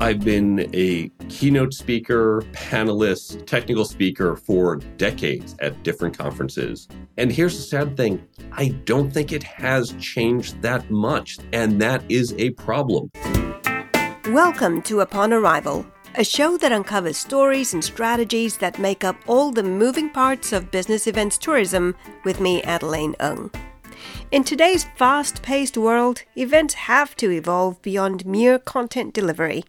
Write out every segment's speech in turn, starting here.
I've been a keynote speaker, panelist, technical speaker for decades at different conferences. And here's the sad thing I don't think it has changed that much, and that is a problem. Welcome to Upon Arrival, a show that uncovers stories and strategies that make up all the moving parts of business events tourism with me, Adelaine Ung. In today's fast paced world, events have to evolve beyond mere content delivery.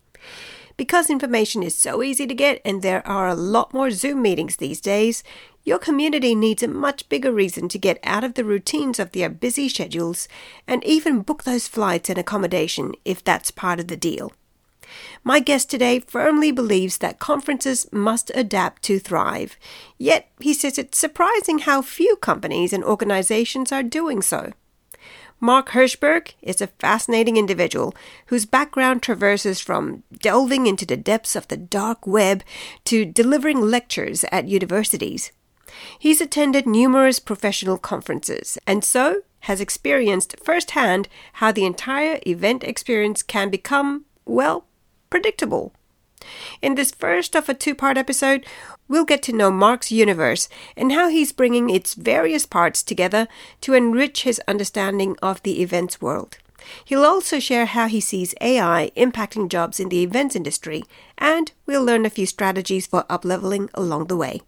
Because information is so easy to get and there are a lot more Zoom meetings these days, your community needs a much bigger reason to get out of the routines of their busy schedules and even book those flights and accommodation if that's part of the deal. My guest today firmly believes that conferences must adapt to thrive. Yet, he says it's surprising how few companies and organizations are doing so. Mark Herschberg is a fascinating individual whose background traverses from delving into the depths of the dark web to delivering lectures at universities. He's attended numerous professional conferences and so has experienced firsthand how the entire event experience can become, well, predictable. In this first of a two part episode, we'll get to know Mark's universe and how he's bringing its various parts together to enrich his understanding of the events world. He'll also share how he sees AI impacting jobs in the events industry, and we'll learn a few strategies for upleveling along the way.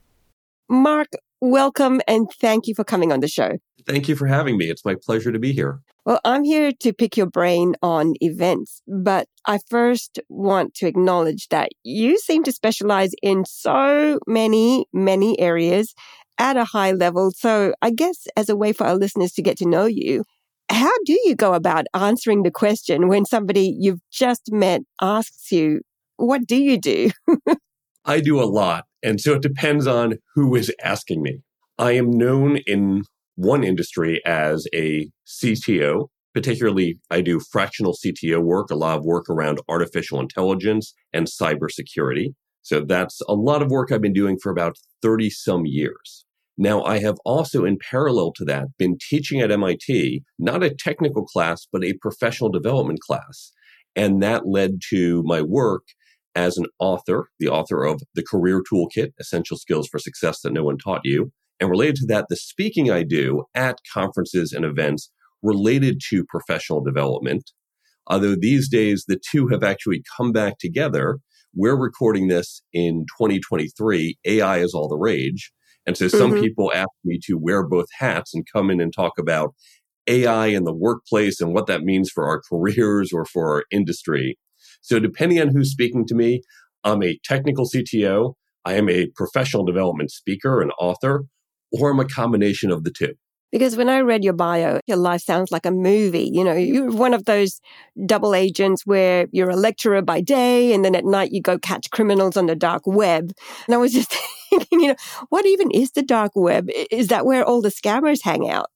Mark, welcome and thank you for coming on the show. Thank you for having me. It's my pleasure to be here. Well, I'm here to pick your brain on events, but I first want to acknowledge that you seem to specialize in so many, many areas at a high level. So I guess as a way for our listeners to get to know you, how do you go about answering the question when somebody you've just met asks you, what do you do? I do a lot. And so it depends on who is asking me. I am known in one industry as a CTO. Particularly, I do fractional CTO work, a lot of work around artificial intelligence and cybersecurity. So that's a lot of work I've been doing for about 30 some years. Now, I have also, in parallel to that, been teaching at MIT, not a technical class, but a professional development class. And that led to my work as an author, the author of The Career Toolkit Essential Skills for Success That No One Taught You, and related to that, the speaking I do at conferences and events related to professional development. Although these days the two have actually come back together. We're recording this in 2023. AI is all the rage. And so some mm-hmm. people ask me to wear both hats and come in and talk about AI in the workplace and what that means for our careers or for our industry. So depending on who's speaking to me, I'm a technical CTO. I am a professional development speaker and author or I'm a combination of the two? Because when I read your bio, your life sounds like a movie. You know, you're one of those double agents where you're a lecturer by day and then at night you go catch criminals on the dark web. And I was just thinking, you know, what even is the dark web? Is that where all the scammers hang out?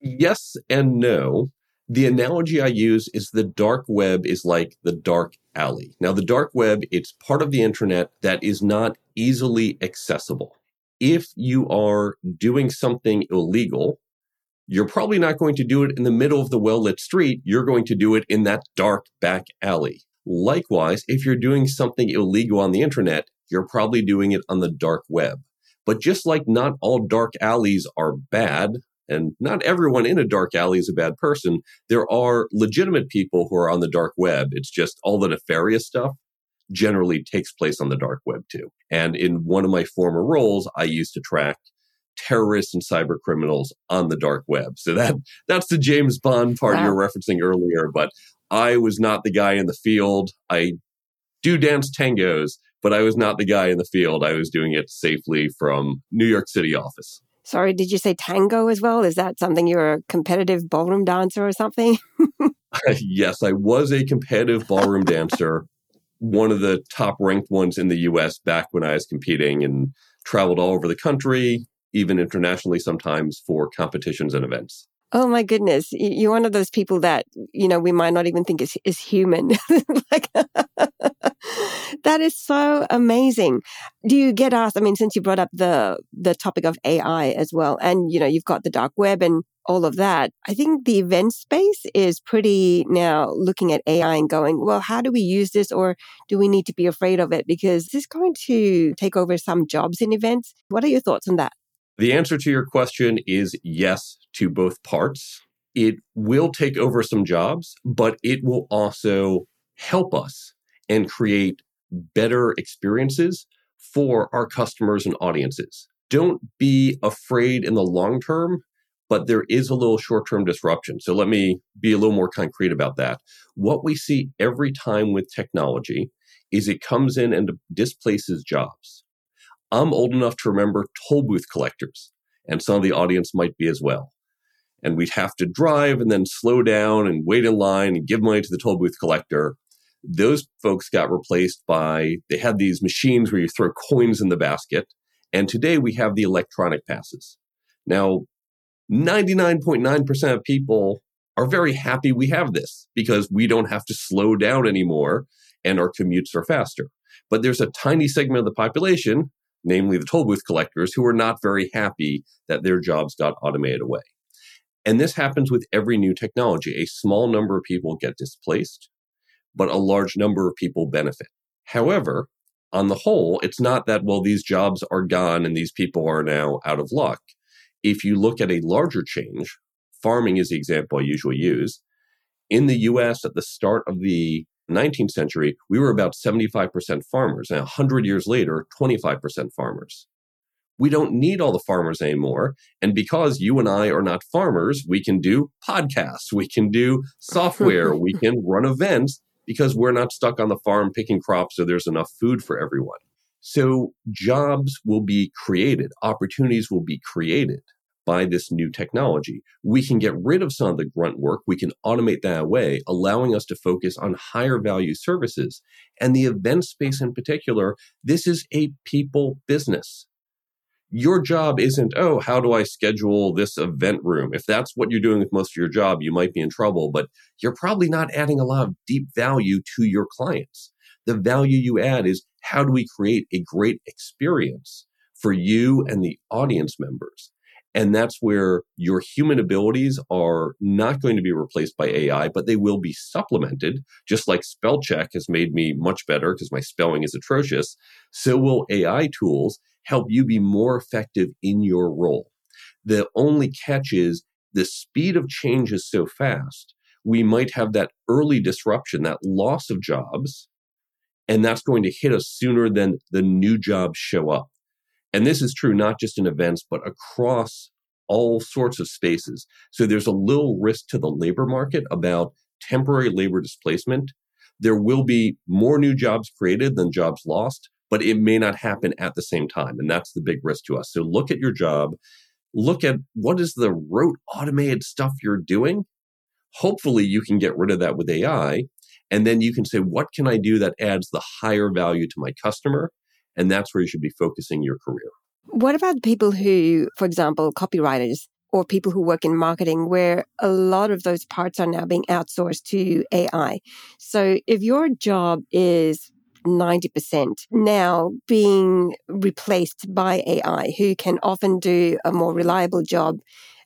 Yes and no. The analogy I use is the dark web is like the dark alley. Now, the dark web, it's part of the internet that is not easily accessible if you are doing something illegal, you're probably not going to do it in the middle of the well lit street. You're going to do it in that dark back alley. Likewise, if you're doing something illegal on the internet, you're probably doing it on the dark web. But just like not all dark alleys are bad, and not everyone in a dark alley is a bad person, there are legitimate people who are on the dark web. It's just all the nefarious stuff generally takes place on the dark web too. And in one of my former roles, I used to track terrorists and cyber criminals on the dark web. So that that's the James Bond part wow. you were referencing earlier. But I was not the guy in the field. I do dance tangos, but I was not the guy in the field. I was doing it safely from New York City office. Sorry, did you say tango as well? Is that something you're a competitive ballroom dancer or something? yes, I was a competitive ballroom dancer one of the top ranked ones in the US back when I was competing and traveled all over the country, even internationally sometimes for competitions and events. Oh my goodness. You're one of those people that, you know, we might not even think is, is human. like, that is so amazing. Do you get asked? I mean, since you brought up the the topic of AI as well, and you know, you've got the dark web and all of that. I think the event space is pretty now looking at AI and going, well, how do we use this, or do we need to be afraid of it because this is going to take over some jobs in events? What are your thoughts on that? The answer to your question is yes to both parts. It will take over some jobs, but it will also help us and create better experiences for our customers and audiences. Don't be afraid in the long term, but there is a little short term disruption. So let me be a little more concrete about that. What we see every time with technology is it comes in and displaces jobs. I'm old enough to remember toll booth collectors, and some of the audience might be as well. And we'd have to drive and then slow down and wait in line and give money to the toll booth collector. Those folks got replaced by they had these machines where you throw coins in the basket and today we have the electronic passes. Now 99.9% of people are very happy we have this because we don't have to slow down anymore and our commutes are faster. But there's a tiny segment of the population namely the toll booth collectors who are not very happy that their jobs got automated away and this happens with every new technology a small number of people get displaced but a large number of people benefit. However, on the whole, it's not that, well, these jobs are gone and these people are now out of luck. If you look at a larger change, farming is the example I usually use. In the US at the start of the 19th century, we were about 75% farmers. And 100 years later, 25% farmers. We don't need all the farmers anymore. And because you and I are not farmers, we can do podcasts, we can do software, we can run events because we're not stuck on the farm picking crops so there's enough food for everyone. So jobs will be created, opportunities will be created by this new technology. We can get rid of some of the grunt work. We can automate that away, allowing us to focus on higher value services. And the event space in particular, this is a people business your job isn't, oh, how do I schedule this event room? If that's what you're doing with most of your job, you might be in trouble, but you're probably not adding a lot of deep value to your clients. The value you add is how do we create a great experience for you and the audience members? And that's where your human abilities are not going to be replaced by AI, but they will be supplemented. Just like spell check has made me much better because my spelling is atrocious, so will AI tools help you be more effective in your role. The only catch is the speed of change is so fast. We might have that early disruption, that loss of jobs, and that's going to hit us sooner than the new jobs show up. And this is true not just in events, but across all sorts of spaces. So there's a little risk to the labor market about temporary labor displacement. There will be more new jobs created than jobs lost, but it may not happen at the same time. And that's the big risk to us. So look at your job, look at what is the rote automated stuff you're doing. Hopefully, you can get rid of that with AI. And then you can say, what can I do that adds the higher value to my customer? And that's where you should be focusing your career. What about people who, for example, copywriters or people who work in marketing, where a lot of those parts are now being outsourced to AI? So if your job is 90% now being replaced by AI, who can often do a more reliable job.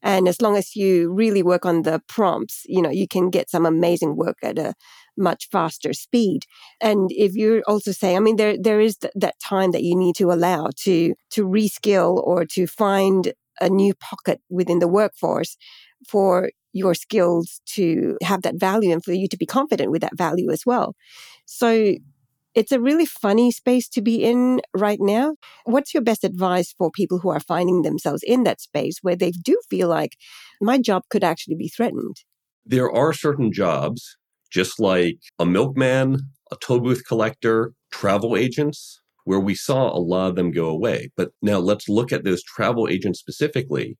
And as long as you really work on the prompts, you know, you can get some amazing work at a much faster speed. And if you're also saying, I mean, there there is th- that time that you need to allow to to reskill or to find a new pocket within the workforce for your skills to have that value and for you to be confident with that value as well. So it's a really funny space to be in right now. What's your best advice for people who are finding themselves in that space where they do feel like my job could actually be threatened? There are certain jobs, just like a milkman, a toll booth collector, travel agents, where we saw a lot of them go away. But now let's look at those travel agents specifically.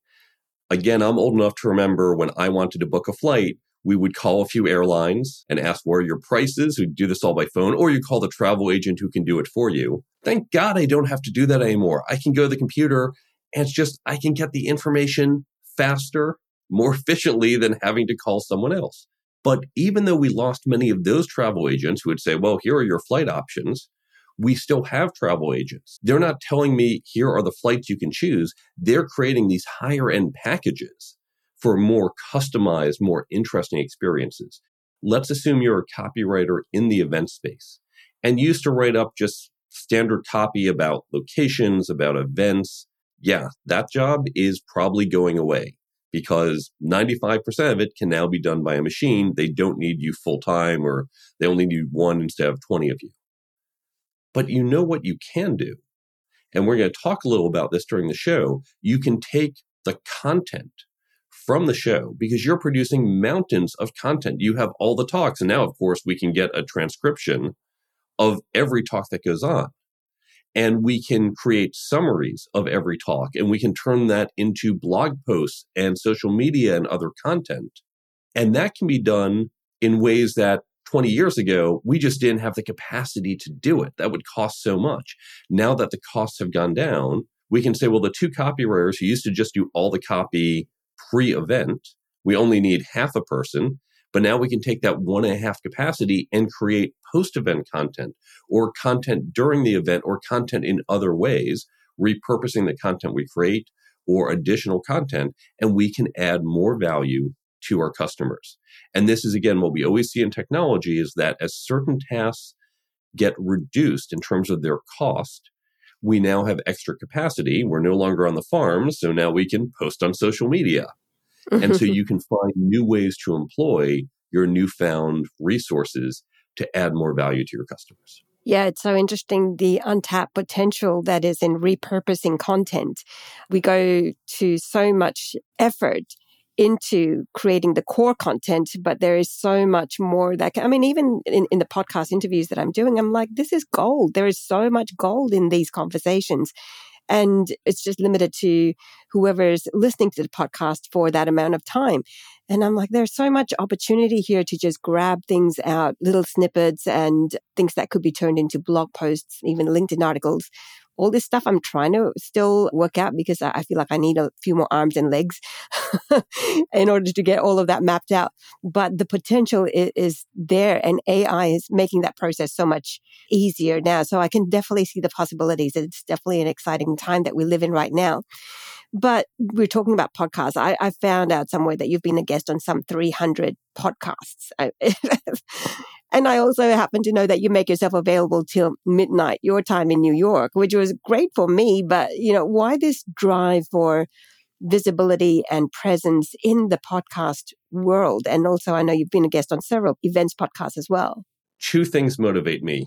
Again, I'm old enough to remember when I wanted to book a flight, we would call a few airlines and ask where your prices. We'd do this all by phone, or you call the travel agent who can do it for you. Thank God I don't have to do that anymore. I can go to the computer and it's just, I can get the information faster, more efficiently than having to call someone else. But even though we lost many of those travel agents who would say, well, here are your flight options, we still have travel agents. They're not telling me here are the flights you can choose. They're creating these higher end packages for more customized, more interesting experiences. Let's assume you're a copywriter in the event space and used to write up just standard copy about locations, about events. Yeah, that job is probably going away because 95% of it can now be done by a machine. They don't need you full time or they only need one instead of 20 of you. But you know what you can do. And we're going to talk a little about this during the show. You can take the content from the show because you're producing mountains of content. You have all the talks. And now, of course, we can get a transcription of every talk that goes on. And we can create summaries of every talk and we can turn that into blog posts and social media and other content. And that can be done in ways that 20 years ago, we just didn't have the capacity to do it. That would cost so much. Now that the costs have gone down, we can say, well, the two copywriters who used to just do all the copy pre event, we only need half a person. But now we can take that one and a half capacity and create post event content or content during the event or content in other ways, repurposing the content we create or additional content. And we can add more value to our customers. And this is again what we always see in technology is that as certain tasks get reduced in terms of their cost, we now have extra capacity. We're no longer on the farm, so now we can post on social media. And so you can find new ways to employ your newfound resources to add more value to your customers. Yeah, it's so interesting the untapped potential that is in repurposing content. We go to so much effort into creating the core content, but there is so much more that can, I mean, even in, in the podcast interviews that I'm doing, I'm like, this is gold. There is so much gold in these conversations. And it's just limited to whoever's listening to the podcast for that amount of time. And I'm like, there's so much opportunity here to just grab things out, little snippets and things that could be turned into blog posts, even LinkedIn articles all this stuff I'm trying to still work out because I feel like I need a few more arms and legs in order to get all of that mapped out. But the potential is, is, there and AI is making that process so much easier now. So I can definitely see the possibilities. It's definitely an exciting time that we live in right now. But we're talking about podcasts. I, I found out somewhere that you've been a guest on some 300 podcasts. And I also happen to know that you make yourself available till midnight, your time in New York, which was great for me. But, you know, why this drive for visibility and presence in the podcast world? And also, I know you've been a guest on several events podcasts as well. Two things motivate me.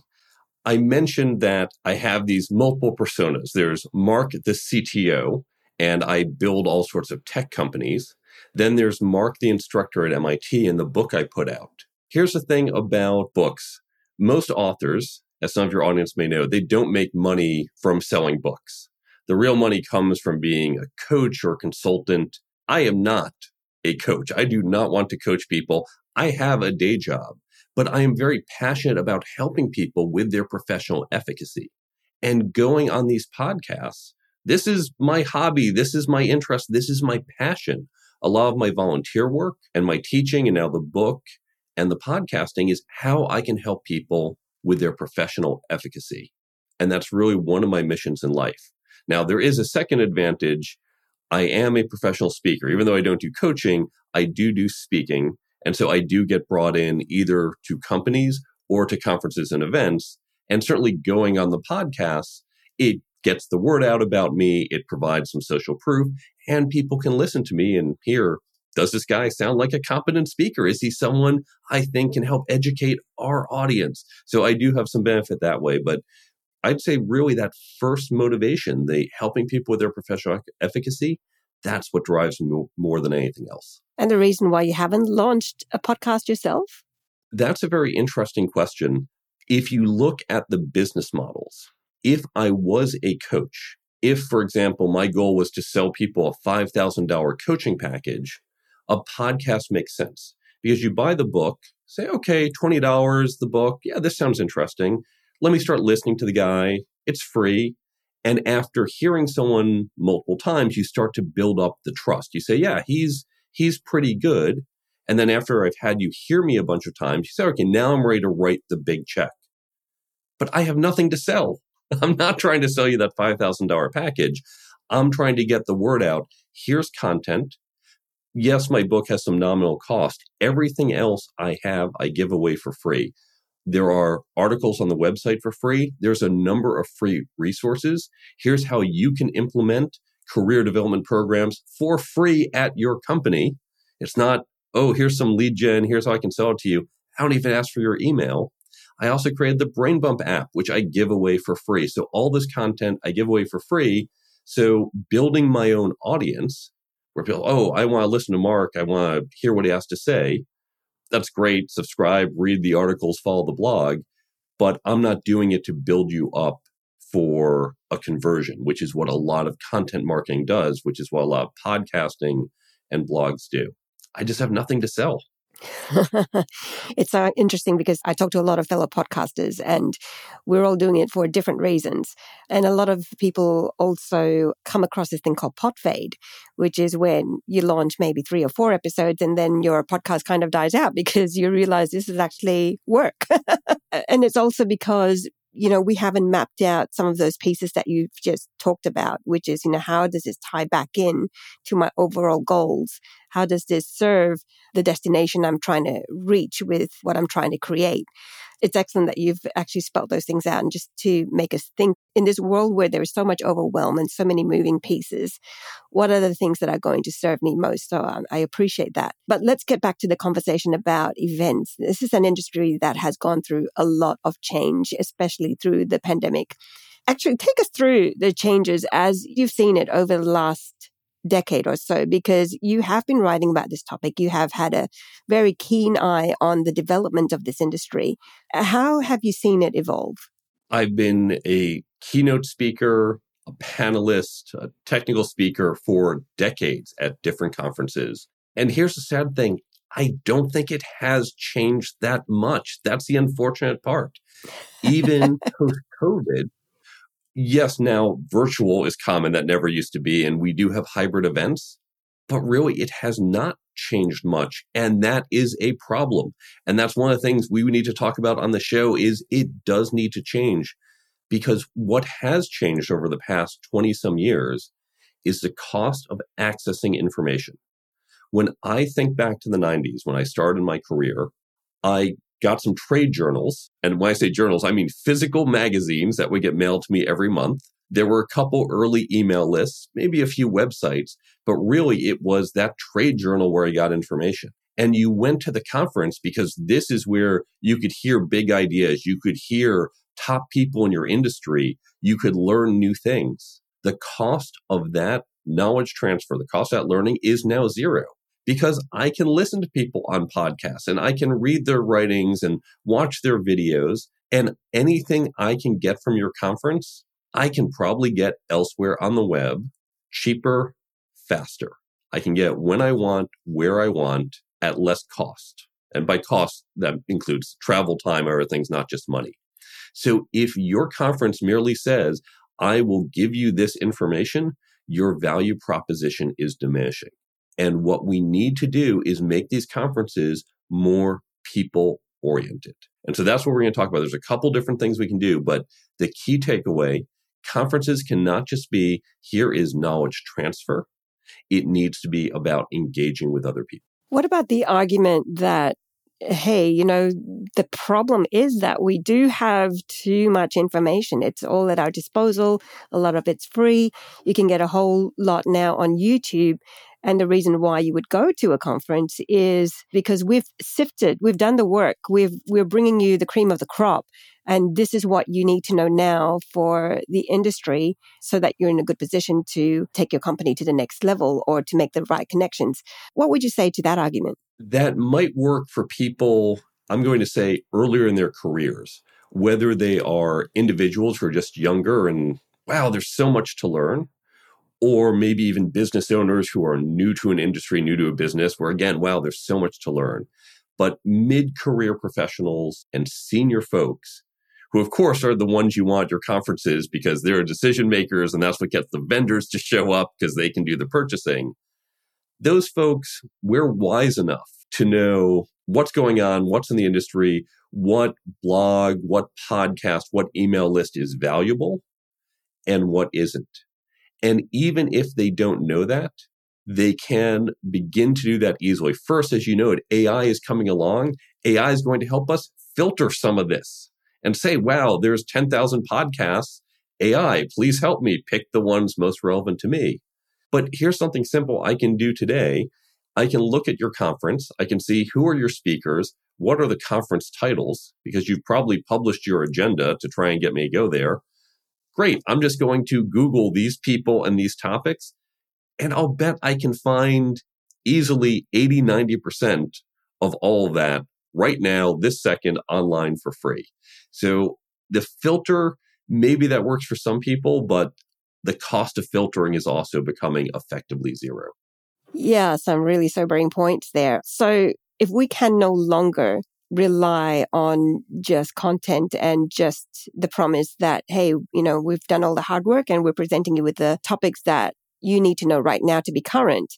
I mentioned that I have these multiple personas. There's Mark, the CTO, and I build all sorts of tech companies. Then there's Mark, the instructor at MIT, and the book I put out. Here's the thing about books most authors, as some of your audience may know, they don't make money from selling books. The real money comes from being a coach or consultant. I am not a coach. I do not want to coach people. I have a day job, but I am very passionate about helping people with their professional efficacy. And going on these podcasts, this is my hobby. This is my interest. This is my passion. A lot of my volunteer work and my teaching and now the book and the podcasting is how I can help people with their professional efficacy. And that's really one of my missions in life. Now, there is a second advantage. I am a professional speaker. Even though I don't do coaching, I do do speaking. And so I do get brought in either to companies or to conferences and events. And certainly going on the podcast, it gets the word out about me. It provides some social proof and people can listen to me and hear does this guy sound like a competent speaker? Is he someone I think can help educate our audience? So I do have some benefit that way, but I'd say really that first motivation, the helping people with their professional efficacy, that's what drives me more than anything else. And the reason why you haven't launched a podcast yourself? That's a very interesting question. If you look at the business models, if I was a coach, if, for example, my goal was to sell people a $5,000 coaching package, a podcast makes sense because you buy the book, say, okay, $20 the book. Yeah, this sounds interesting. Let me start listening to the guy. It's free. And after hearing someone multiple times, you start to build up the trust. You say, yeah, he's, he's pretty good. And then after I've had you hear me a bunch of times, you say, okay, now I'm ready to write the big check. but I have nothing to sell. I'm not trying to sell you that $5,000 package. I'm trying to get the word out. Here's content. Yes, my book has some nominal cost. Everything else I have, I give away for free. There are articles on the website for free. There's a number of free resources. Here's how you can implement career development programs for free at your company. It's not, oh, here's some lead gen. Here's how I can sell it to you. I don't even ask for your email. I also created the Brain Bump app, which I give away for free. So all this content I give away for free. So building my own audience where people, oh, I want to listen to Mark. I want to hear what he has to say. That's great. Subscribe, read the articles, follow the blog. But I'm not doing it to build you up for a conversion, which is what a lot of content marketing does, which is what a lot of podcasting and blogs do. I just have nothing to sell. it's uh, interesting because I talk to a lot of fellow podcasters and we're all doing it for different reasons. And a lot of people also come across this thing called pod fade, which is when you launch maybe three or four episodes and then your podcast kind of dies out because you realize this is actually work. and it's also because you know, we haven't mapped out some of those pieces that you've just talked about, which is, you know, how does this tie back in to my overall goals? How does this serve the destination I'm trying to reach with what I'm trying to create? It's excellent that you've actually spelled those things out and just to make us think in this world where there is so much overwhelm and so many moving pieces, what are the things that are going to serve me most? So um, I appreciate that. But let's get back to the conversation about events. This is an industry that has gone through a lot of change, especially through the pandemic. Actually, take us through the changes as you've seen it over the last decade or so because you have been writing about this topic. You have had a very keen eye on the development of this industry. Uh, how have you seen it evolve? I've been a keynote speaker, a panelist, a technical speaker for decades at different conferences. And here's the sad thing I don't think it has changed that much. That's the unfortunate part. Even post COVID, yes, now virtual is common. That never used to be. And we do have hybrid events, but really it has not changed much. And that is a problem. And that's one of the things we need to talk about on the show is it does need to change because what has changed over the past 20 some years is the cost of accessing information. When I think back to the 90s, when I started my career, I got some trade journals. And when I say journals, I mean physical magazines that would get mailed to me every month. There were a couple early email lists, maybe a few websites, but really it was that trade journal where I got information. And you went to the conference because this is where you could hear big ideas. You could hear top people in your industry. You could learn new things. The cost of that knowledge transfer, the cost of that learning is now zero because I can listen to people on podcasts and I can read their writings and watch their videos. And anything I can get from your conference, I can probably get elsewhere on the web cheaper, faster. I can get when I want, where I want, at less cost. And by cost, that includes travel time or things, not just money. So if your conference merely says, I will give you this information, your value proposition is diminishing. And what we need to do is make these conferences more people oriented. And so that's what we're going to talk about. There's a couple different things we can do, but the key takeaway conferences cannot just be here is knowledge transfer. It needs to be about engaging with other people. What about the argument that hey, you know, the problem is that we do have too much information. It's all at our disposal. A lot of it's free. You can get a whole lot now on YouTube. And the reason why you would go to a conference is because we've sifted, we've done the work, we've, we're bringing you the cream of the crop. And this is what you need to know now for the industry so that you're in a good position to take your company to the next level or to make the right connections. What would you say to that argument? That might work for people, I'm going to say earlier in their careers, whether they are individuals who are just younger and wow, there's so much to learn or maybe even business owners who are new to an industry, new to a business, where again, wow, there's so much to learn. But mid career professionals and senior folks, who of course are the ones you want your conferences because they're decision makers and that's what gets the vendors to show up because they can do the purchasing. Those folks, we're wise enough to know what's going on, what's in the industry, what blog, what podcast, what email list is valuable and what isn't. And even if they don't know that, they can begin to do that easily. First, as you know, AI is coming along. AI is going to help us filter some of this and say, wow, there's 10,000 podcasts. AI, please help me pick the ones most relevant to me. But here's something simple I can do today. I can look at your conference. I can see who are your speakers. What are the conference titles? Because you've probably published your agenda to try and get me to go there. Great. I'm just going to Google these people and these topics. And I'll bet I can find easily 80, 90% of all of that right now, this second online for free. So the filter, maybe that works for some people, but the cost of filtering is also becoming effectively zero. Yeah, some really sobering points there. So if we can no longer rely on just content and just the promise that, hey, you know, we've done all the hard work and we're presenting you with the topics that you need to know right now to be current.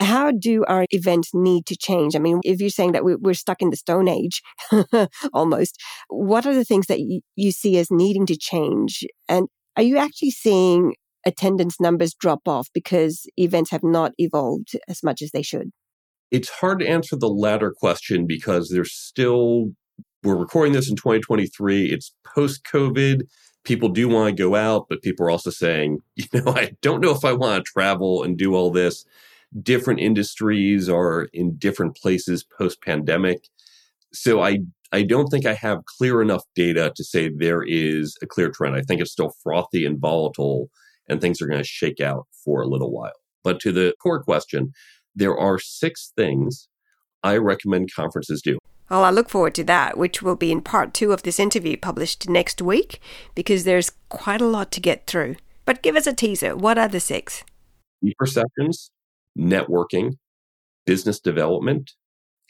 How do our events need to change? I mean, if you're saying that we're stuck in the Stone Age almost, what are the things that you see as needing to change? And are you actually seeing attendance numbers drop off because events have not evolved as much as they should? It's hard to answer the latter question because there's still, we're recording this in 2023. It's post COVID. People do want to go out, but people are also saying, you know, I don't know if I want to travel and do all this. Different industries are in different places post pandemic. So I I don't think I have clear enough data to say there is a clear trend. I think it's still frothy and volatile and things are going to shake out for a little while. But to the core question, there are six things I recommend conferences do. Well, I look forward to that, which will be in part two of this interview published next week, because there's quite a lot to get through. But give us a teaser. What are the six? Perceptions, networking, business development,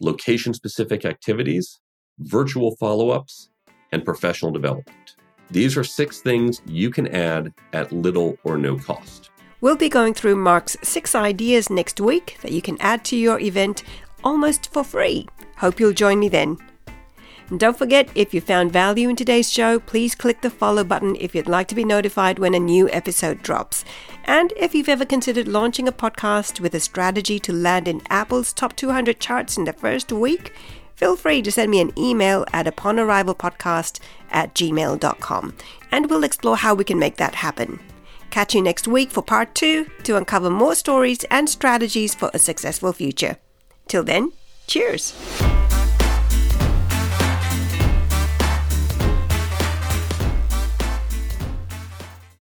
location specific activities, virtual follow ups, and professional development. These are six things you can add at little or no cost. We'll be going through Mark's six ideas next week that you can add to your event almost for free. Hope you'll join me then. And don't forget, if you found value in today's show, please click the follow button if you'd like to be notified when a new episode drops. And if you've ever considered launching a podcast with a strategy to land in Apple's top 200 charts in the first week, feel free to send me an email at uponarrivalpodcast at gmail.com and we'll explore how we can make that happen. Catch you next week for part two to uncover more stories and strategies for a successful future. Till then, cheers!